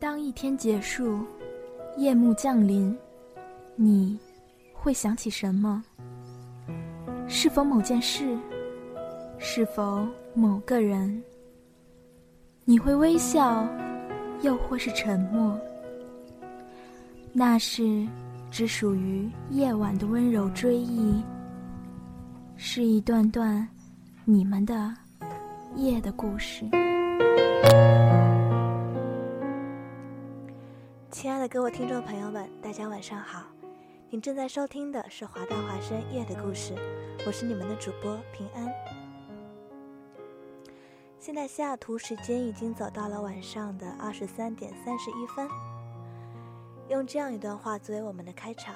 当一天结束，夜幕降临，你会想起什么？是否某件事？是否某个人？你会微笑，又或是沉默？那是只属于夜晚的温柔追忆，是一段段你们的夜的故事。亲爱的各位听众朋友们，大家晚上好！您正在收听的是华大华生夜的故事，我是你们的主播平安。现在西雅图时间已经走到了晚上的二十三点三十一分。用这样一段话作为我们的开场：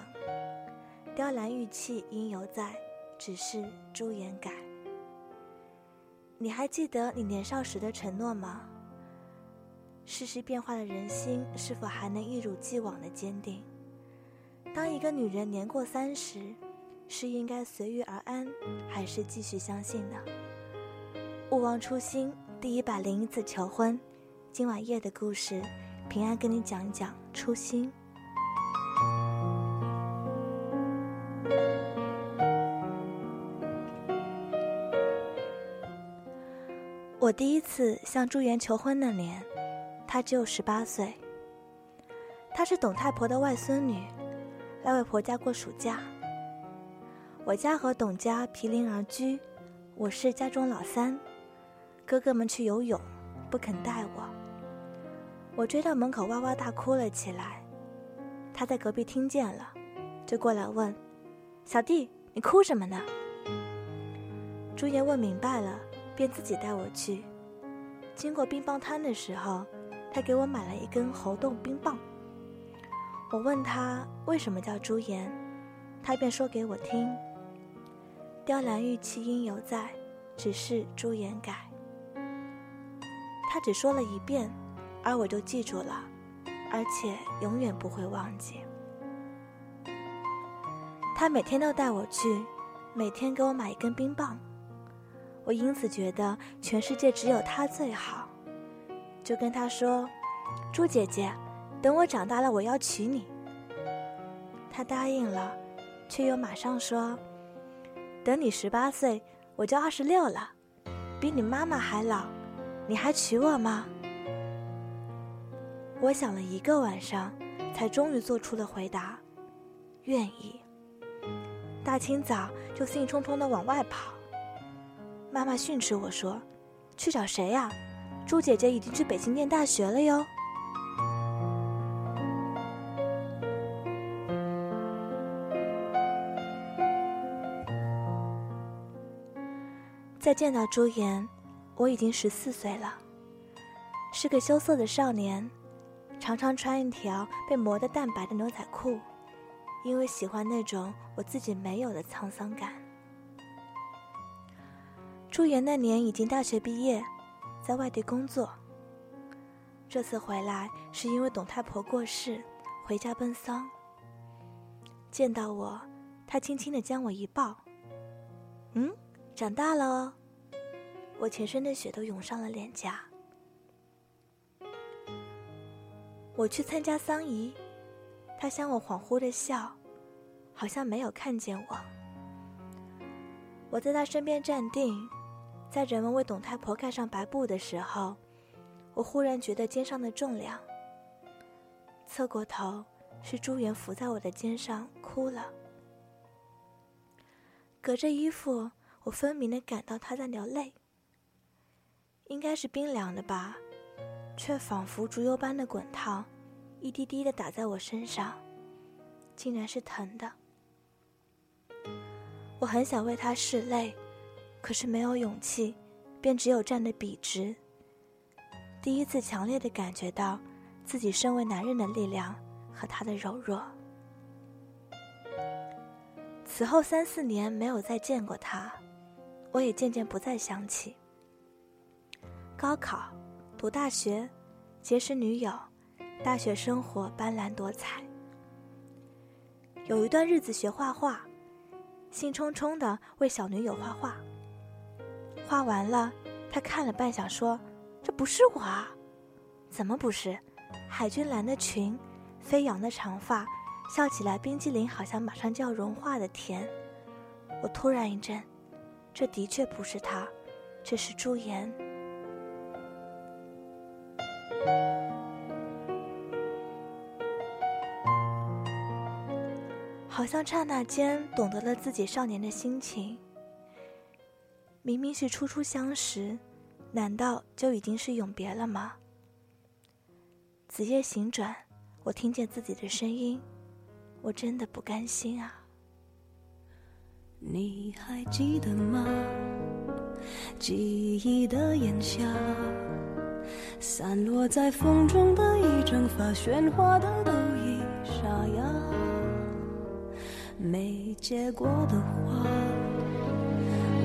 雕栏玉砌应犹在，只是朱颜改。你还记得你年少时的承诺吗？世事变化的人心，是否还能一如既往的坚定？当一个女人年过三十，是应该随遇而安，还是继续相信呢？勿忘初心，第一百零一次求婚。今晚夜的故事，平安跟你讲一讲初心。我第一次向朱颜求婚那年。她只有十八岁。她是董太婆的外孙女，来外婆家过暑假。我家和董家毗邻而居，我是家中老三。哥哥们去游泳，不肯带我。我追到门口，哇哇大哭了起来。他在隔壁听见了，就过来问：“小弟，你哭什么呢？”朱颜问明白了，便自己带我去。经过冰棒摊的时候。他给我买了一根猴洞冰棒。我问他为什么叫朱颜，他便说给我听：“雕栏玉砌应犹在，只是朱颜改。”他只说了一遍，而我就记住了，而且永远不会忘记。他每天都带我去，每天给我买一根冰棒，我因此觉得全世界只有他最好。就跟他说：“朱姐姐，等我长大了，我要娶你。”他答应了，却又马上说：“等你十八岁，我就二十六了，比你妈妈还老，你还娶我吗？”我想了一个晚上，才终于做出了回答：“愿意。”大清早就兴冲冲的往外跑。妈妈训斥我说：“去找谁呀？”朱姐姐已经去北京念大学了哟。再见到朱颜，我已经十四岁了，是个羞涩的少年，常常穿一条被磨得淡白的牛仔裤，因为喜欢那种我自己没有的沧桑感。朱颜那年已经大学毕业。在外地工作。这次回来是因为董太婆过世，回家奔丧。见到我，她轻轻的将我一抱。嗯，长大了哦。我全身的血都涌上了脸颊。我去参加丧仪，她向我恍惚的笑，好像没有看见我。我在她身边站定。在人们为董太婆盖上白布的时候，我忽然觉得肩上的重量。侧过头，是朱元伏在我的肩上哭了。隔着衣服，我分明的感到他在流泪。应该是冰凉的吧，却仿佛竹油般的滚烫，一滴滴的打在我身上，竟然是疼的。我很想为他拭泪。可是没有勇气，便只有站得笔直。第一次强烈的感觉到，自己身为男人的力量和他的柔弱。此后三四年没有再见过他，我也渐渐不再想起。高考，读大学，结识女友，大学生活斑斓多彩。有一段日子学画画，兴冲冲的为小女友画画。画完了，他看了半晌，说：“这不是我啊，怎么不是？海军蓝的裙，飞扬的长发，笑起来冰激凌好像马上就要融化的甜。我突然一震，这的确不是他，这是朱颜。好像刹那间懂得了自己少年的心情。明明是初初相识，难道就已经是永别了吗？子夜行转，我听见自己的声音，我真的不甘心啊！你还记得吗？记忆的炎夏，散落在风中的一整发，喧哗的都已沙哑，没结果的花。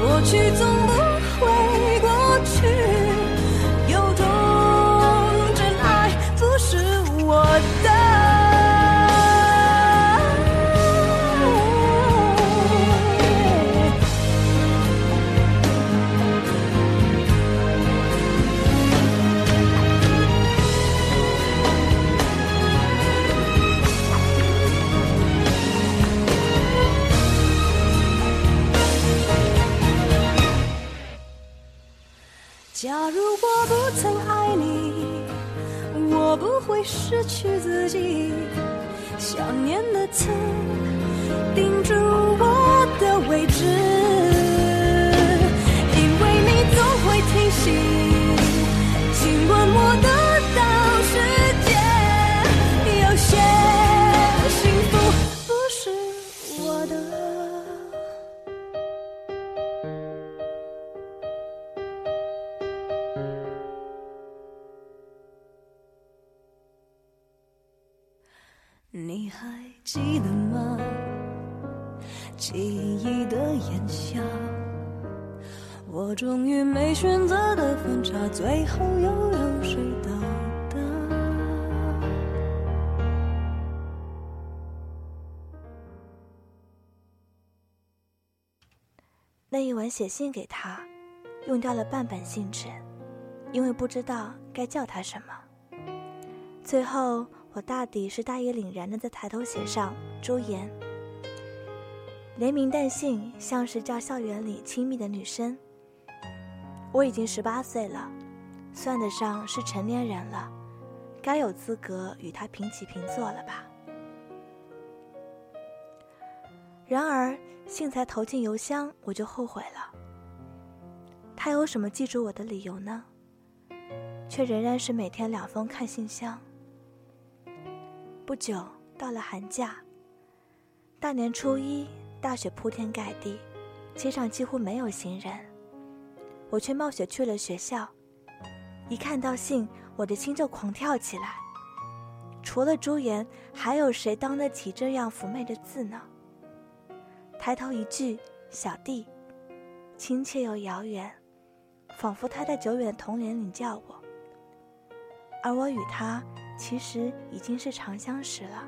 过去总不会过去，有种真爱不是我的。假如我不曾爱你，我不会失去自己。想念的刺钉住我的位置，因为你总会提醒，亲吻我的最后又有谁到达？那一晚写信给他，用掉了半本信纸，因为不知道该叫他什么。最后。我大抵是大义凛然的在抬头写上“朱颜”，连名带姓，像是叫校园里亲密的女生。我已经十八岁了，算得上是成年人了，该有资格与他平起平坐了吧？然而信才投进邮箱，我就后悔了。他有什么记住我的理由呢？却仍然是每天两封看信箱。不久到了寒假，大年初一，大雪铺天盖地，街上几乎没有行人，我却冒雪去了学校。一看到信，我的心就狂跳起来。除了朱颜，还有谁当得起这样妩媚的字呢？抬头一句“小弟”，亲切又遥远，仿佛他在久远的童年里叫我，而我与他。其实已经是长相识了。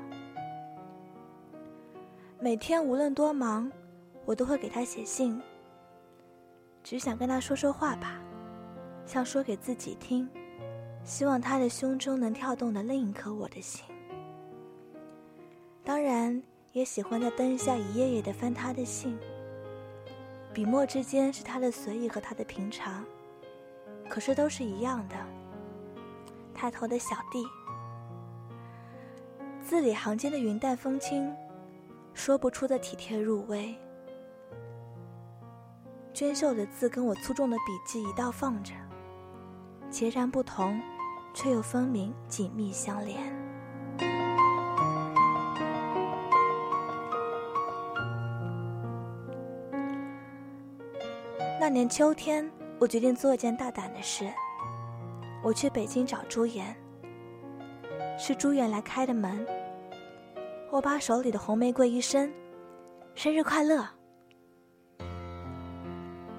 每天无论多忙，我都会给他写信，只想跟他说说话吧，像说给自己听，希望他的胸中能跳动的另一颗我的心。当然也喜欢在灯下一页页的翻他的信。笔墨之间是他的随意和他的平常，可是都是一样的。抬头的小弟，字里行间的云淡风轻，说不出的体贴入微。娟秀的字跟我粗重的笔记一道放着，截然不同，却又分明紧密相连。那年秋天，我决定做一件大胆的事。我去北京找朱颜，是朱颜来开的门。我把手里的红玫瑰一伸，生日快乐。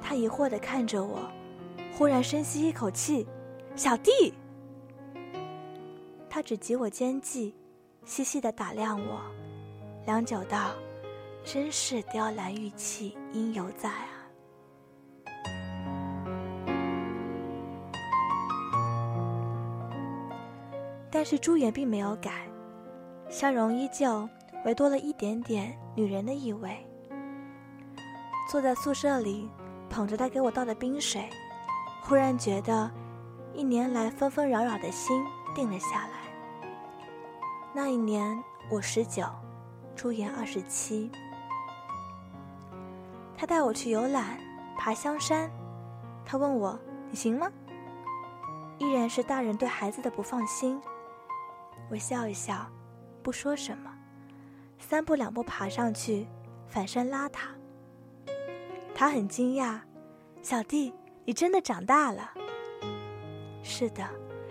他疑惑地看着我，忽然深吸一口气，小弟。他只及我肩际，细细的打量我，良久道：“真是雕栏玉砌应犹在啊。”但是朱颜并没有改，笑容依旧，唯多了一点点女人的意味。坐在宿舍里，捧着他给我倒的冰水，忽然觉得，一年来纷纷扰扰的心定了下来。那一年我十九，朱颜二十七。他带我去游览，爬香山。他问我：“你行吗？”依然是大人对孩子的不放心。我笑一笑，不说什么，三步两步爬上去，反身拉他。他很惊讶：“小弟，你真的长大了。”“是的，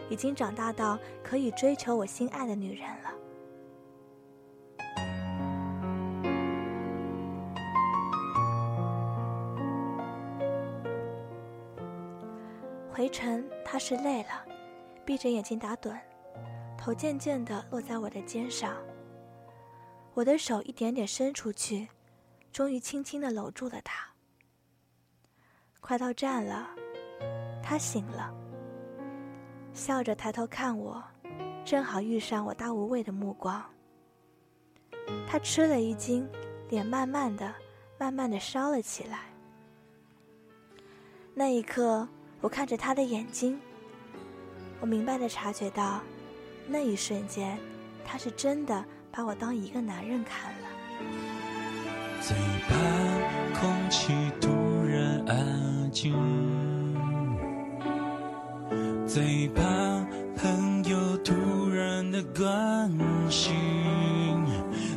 已经长大到可以追求我心爱的女人了。”回程，他是累了，闭着眼睛打盹。头渐渐地落在我的肩上，我的手一点点伸出去，终于轻轻地搂住了他。快到站了，他醒了，笑着抬头看我，正好遇上我大无畏的目光。他吃了一惊，脸慢慢的、慢慢的烧了起来。那一刻，我看着他的眼睛，我明白的察觉到。那一瞬间，他是真的把我当一个男人看了。最怕空气突然安静，最怕朋友突然的关心，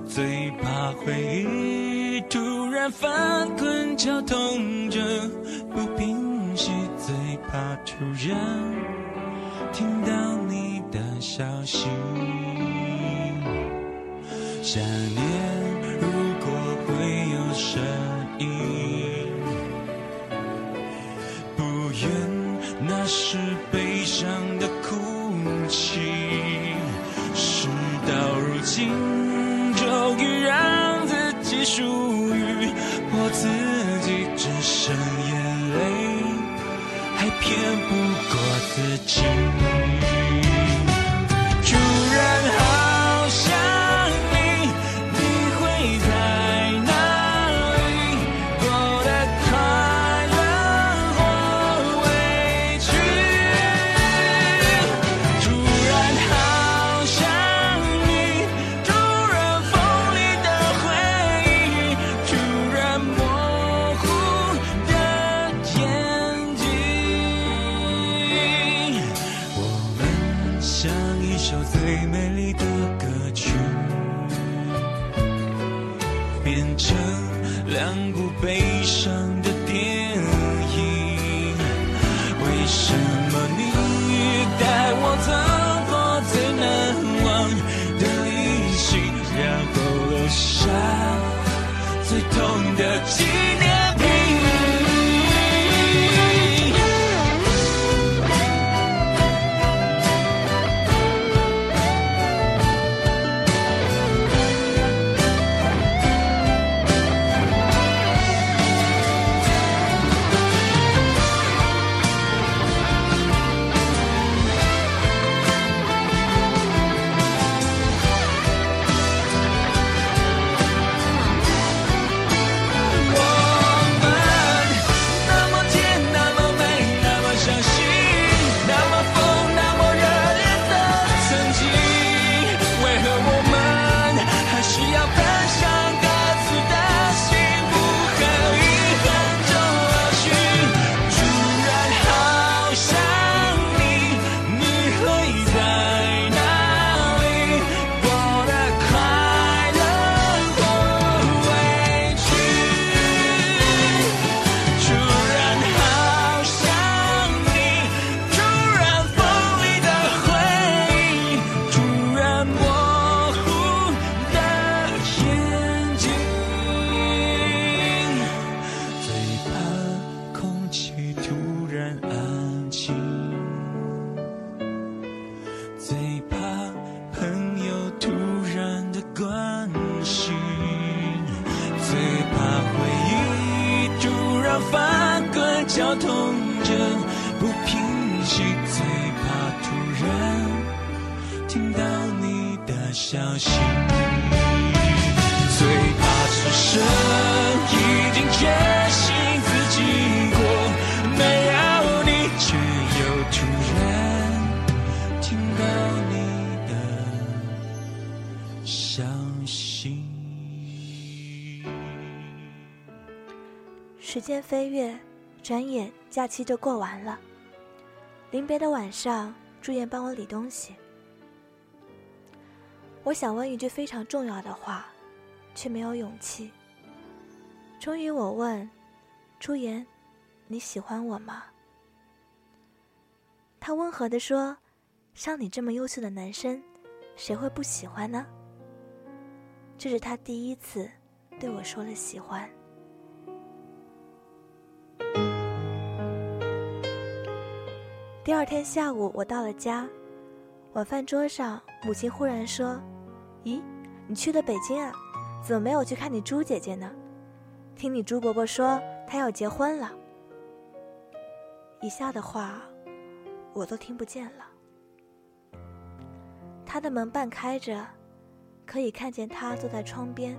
最怕回忆突然翻滚绞痛着不平息，最怕突然听到你。的消息，想念如果会有声泣。什么？间飞跃，转眼假期就过完了。临别的晚上，朱颜帮我理东西。我想问一句非常重要的话。却没有勇气。终于，我问朱颜：“你喜欢我吗？”他温和地说：“像你这么优秀的男生，谁会不喜欢呢？”这是他第一次对我说了喜欢。第二天下午，我到了家，晚饭桌上，母亲忽然说：“咦，你去了北京啊？”怎么没有去看你朱姐姐呢？听你朱伯伯说她要结婚了。以下的话，我都听不见了。他的门半开着，可以看见他坐在窗边。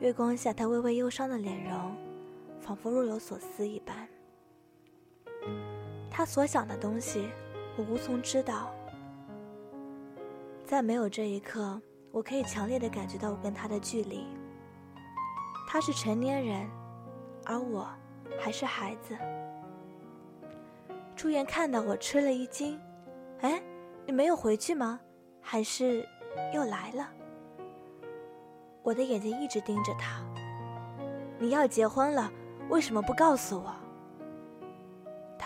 月光下，他微微忧伤的脸容，仿佛若有所思一般。他所想的东西，我无从知道。在没有这一刻。我可以强烈的感觉到我跟他的距离。他是成年人，而我还是孩子。朱颜看到我吃了一惊，哎，你没有回去吗？还是又来了？我的眼睛一直盯着他。你要结婚了，为什么不告诉我？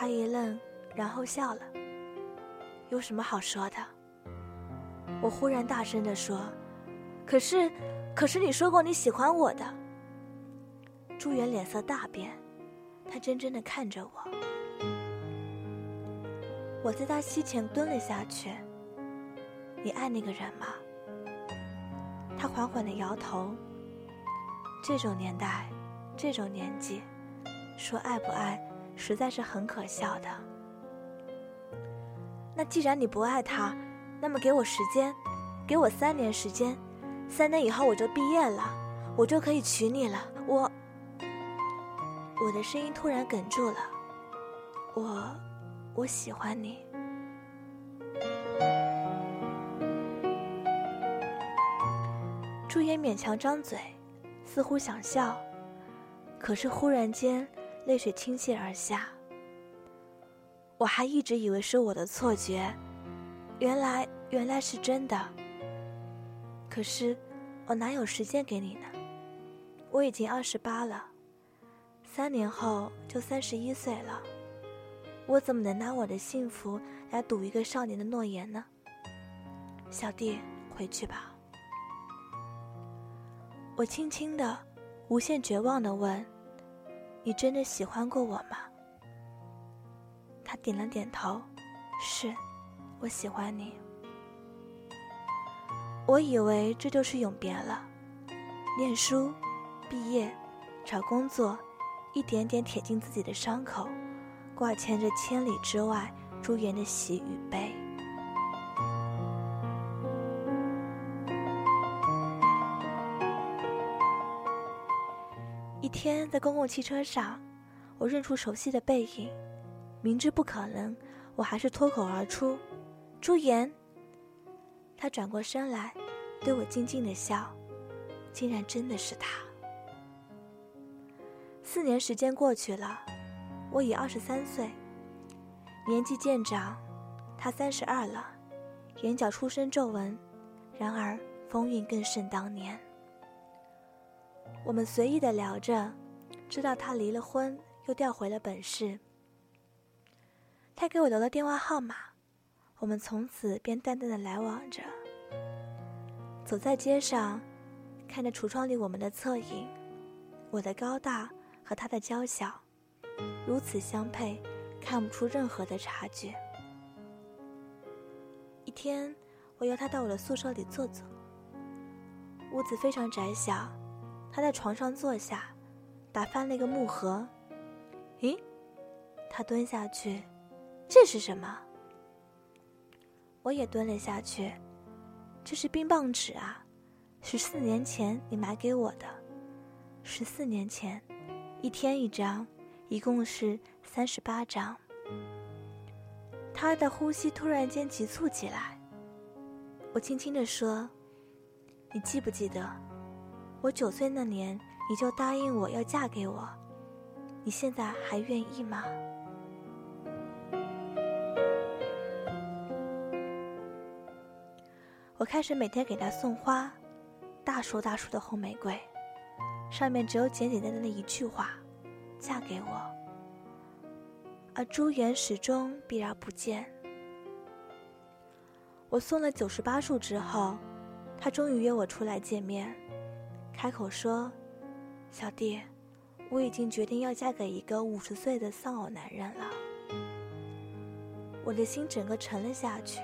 他一愣，然后笑了。有什么好说的？我忽然大声地说：“可是，可是你说过你喜欢我的。”朱元脸色大变，他怔怔地看着我。我在他膝前蹲了下去。“你爱那个人吗？”他缓缓地摇头。这种年代，这种年纪，说爱不爱，实在是很可笑的。那既然你不爱他，那么给我时间，给我三年时间，三年以后我就毕业了，我就可以娶你了。我，我的声音突然哽住了。我，我喜欢你。朱颜勉强张嘴，似乎想笑，可是忽然间泪水倾泻而下。我还一直以为是我的错觉。原来，原来是真的。可是，我哪有时间给你呢？我已经二十八了，三年后就三十一岁了，我怎么能拿我的幸福来赌一个少年的诺言呢？小弟，回去吧。我轻轻的、无限绝望的问：“你真的喜欢过我吗？”他点了点头：“是。”我喜欢你。我以为这就是永别了，念书、毕业、找工作，一点点舔进自己的伤口，挂牵着千里之外朱颜的喜与悲。在公共汽车上，我认出熟悉的背影，明知不可能，我还是脱口而出。朱颜。他转过身来，对我静静的笑，竟然真的是他。四年时间过去了，我已二十三岁，年纪渐长，他三十二了，眼角出生皱纹，然而风韵更胜当年。我们随意的聊着，知道他离了婚，又调回了本市。他给我留了电话号码。我们从此便淡淡的来往着。走在街上，看着橱窗里我们的侧影，我的高大和他的娇小，如此相配，看不出任何的差距。一天，我邀他到我的宿舍里坐坐。屋子非常窄小，他在床上坐下，打翻了一个木盒。咦，他蹲下去，这是什么？我也蹲了下去，这是冰棒纸啊，十四年前你买给我的，十四年前，一天一张，一共是三十八张。他的呼吸突然间急促起来，我轻轻地说：“你记不记得，我九岁那年你就答应我要嫁给我，你现在还愿意吗？”我开始每天给他送花，大束大束的红玫瑰，上面只有简简单单的一句话：“嫁给我。”而朱颜始终避而不见。我送了九十八束之后，他终于约我出来见面，开口说：“小弟，我已经决定要嫁给一个五十岁的丧偶男人了。”我的心整个沉了下去。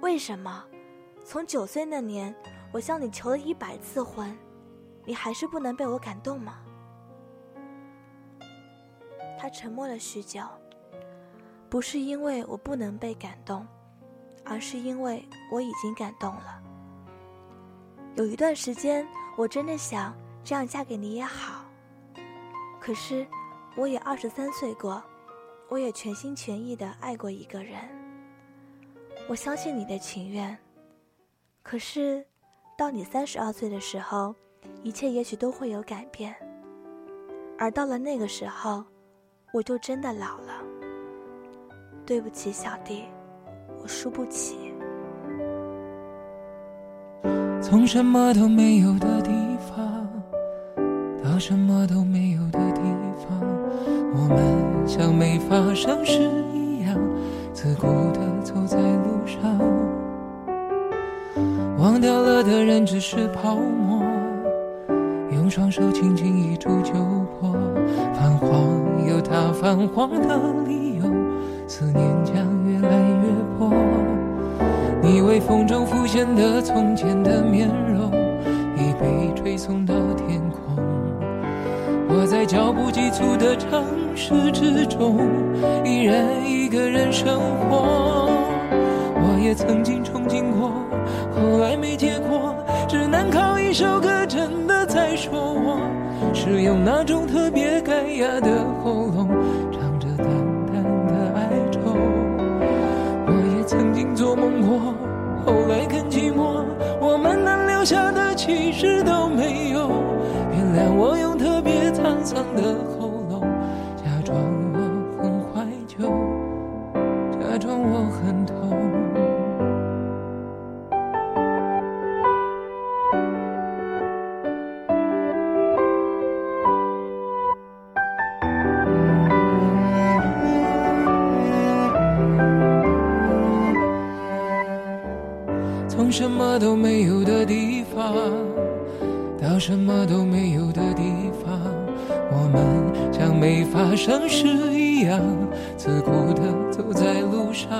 为什么？从九岁那年，我向你求了一百次婚，你还是不能被我感动吗？他沉默了许久，不是因为我不能被感动，而是因为我已经感动了。有一段时间，我真的想这样嫁给你也好，可是我也二十三岁过，我也全心全意的爱过一个人。我相信你的情愿。可是，到你三十二岁的时候，一切也许都会有改变。而到了那个时候，我就真的老了。对不起，小弟，我输不起。从什么都没有的地，到什么都没有的地方，我们像没发生事一样，自顾地走在路上。忘掉了的人只是泡沫，用双手轻轻一触就破。泛黄有它泛黄的理由，思念将越来越薄。你微风中浮现的从前的面容，已被吹送到。在脚步急促的城市之中，依然一个人生活。我也曾经憧憬过。后来没结果，只能靠一首歌，真的在说我是用那种特别干哑的喉咙，唱着淡淡的哀愁。我也曾经做梦过，后来更寂寞，我们能留下的其实都没有。原谅我用特藏的。城市一样，自顾地走在路上。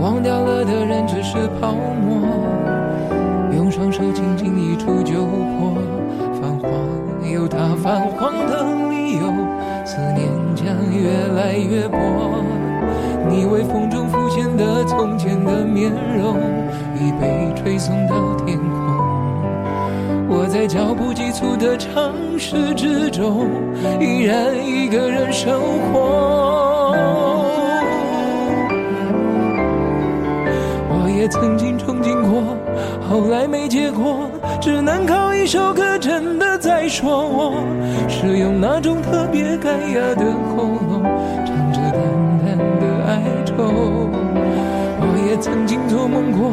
忘掉了的人只是泡沫，用双手轻轻一触就破。泛黄有它泛黄的理由，思念将越来越薄。你微风中浮现的从前的面容，已被吹送到天空。我在脚步急促的城市之中，依然一个人生活。我也曾经憧憬过，后来没结果，只能靠一首歌，真的在说我是用那种特别干哑的喉咙，唱着淡淡的。哀愁，我也曾经做梦过，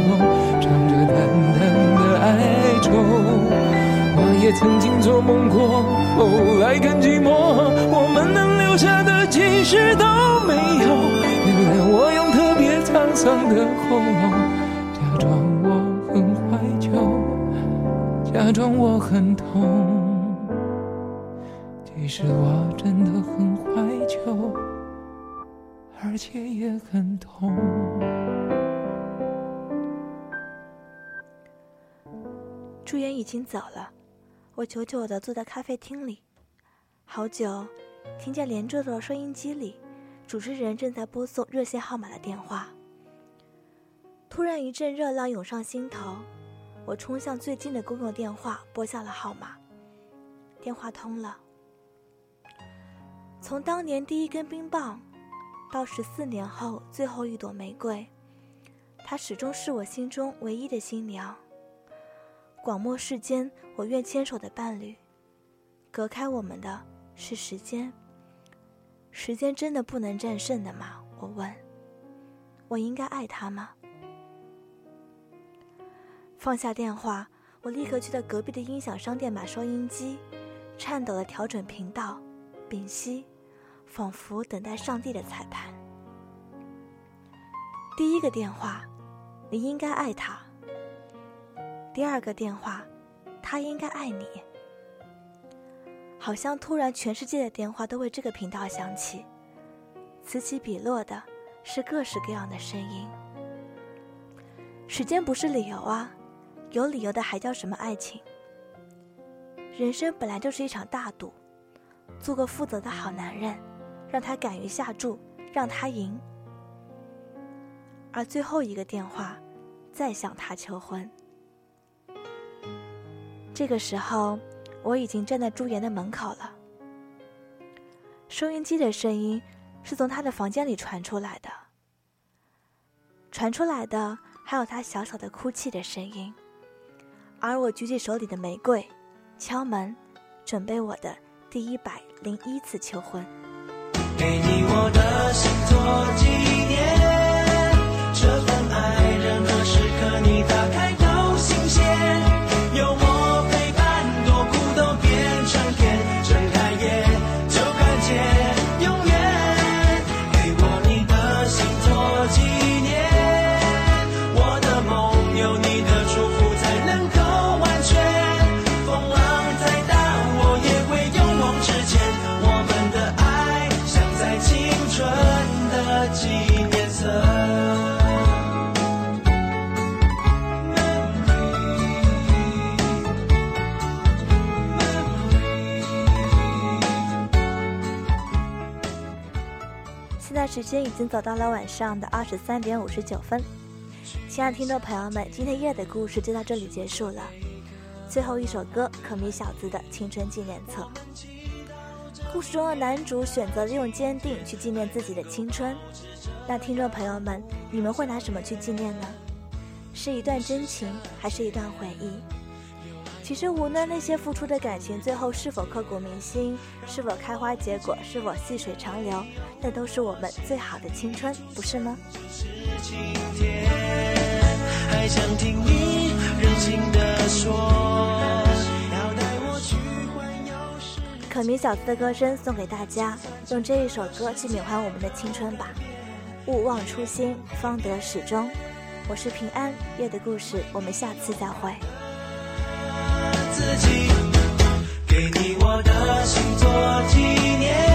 曾经做梦过，后来更寂寞。我们能留下的其实都没有。原愿我用特别沧桑的喉咙，假装我很怀旧，假装我很痛，其实我真的很怀旧，而且也很痛。朱颜已经走了，我久久地坐在咖啡厅里，好久，听见连着的收音机里，主持人正在播送热线号码的电话。突然一阵热浪涌上心头，我冲向最近的公用电话，拨下了号码。电话通了。从当年第一根冰棒，到十四年后最后一朵玫瑰，她始终是我心中唯一的新娘。广漠世间，我愿牵手的伴侣，隔开我们的是时间。时间真的不能战胜的吗？我问。我应该爱他吗？放下电话，我立刻去到隔壁的音响商店买收音机，颤抖的调整频道，屏息，仿佛等待上帝的彩排。第一个电话，你应该爱他。第二个电话，他应该爱你。好像突然，全世界的电话都为这个频道响起，此起彼落的是各式各样的声音。时间不是理由啊，有理由的还叫什么爱情？人生本来就是一场大赌，做个负责的好男人，让他敢于下注，让他赢。而最后一个电话，再向他求婚。这个时候，我已经站在朱颜的门口了。收音机的声音是从他的房间里传出来的，传出来的还有他小小的哭泣的声音。而我举起手里的玫瑰，敲门，准备我的第一百零一次求婚。给你我的心做纪念，这份爱任何时刻你打开都新鲜，时间已经走到了晚上的二十三点五十九分，亲爱的听众朋友们，今天夜的故事就到这里结束了。最后一首歌，可米小子的《青春纪念册》。故事中的男主选择了用坚定去纪念自己的青春，那听众朋友们，你们会拿什么去纪念呢？是一段真情，还是一段回忆？其实，无论那些付出的感情最后是否刻骨铭心，是否开花结果，是否细水长流，那都是我们最好的青春，不是吗？可米小子的歌声送给大家，用这一首歌去缅怀我们的青春吧。勿忘初心，方得始终。我是平安夜的故事，我们下次再会。自己给你我的心做纪念。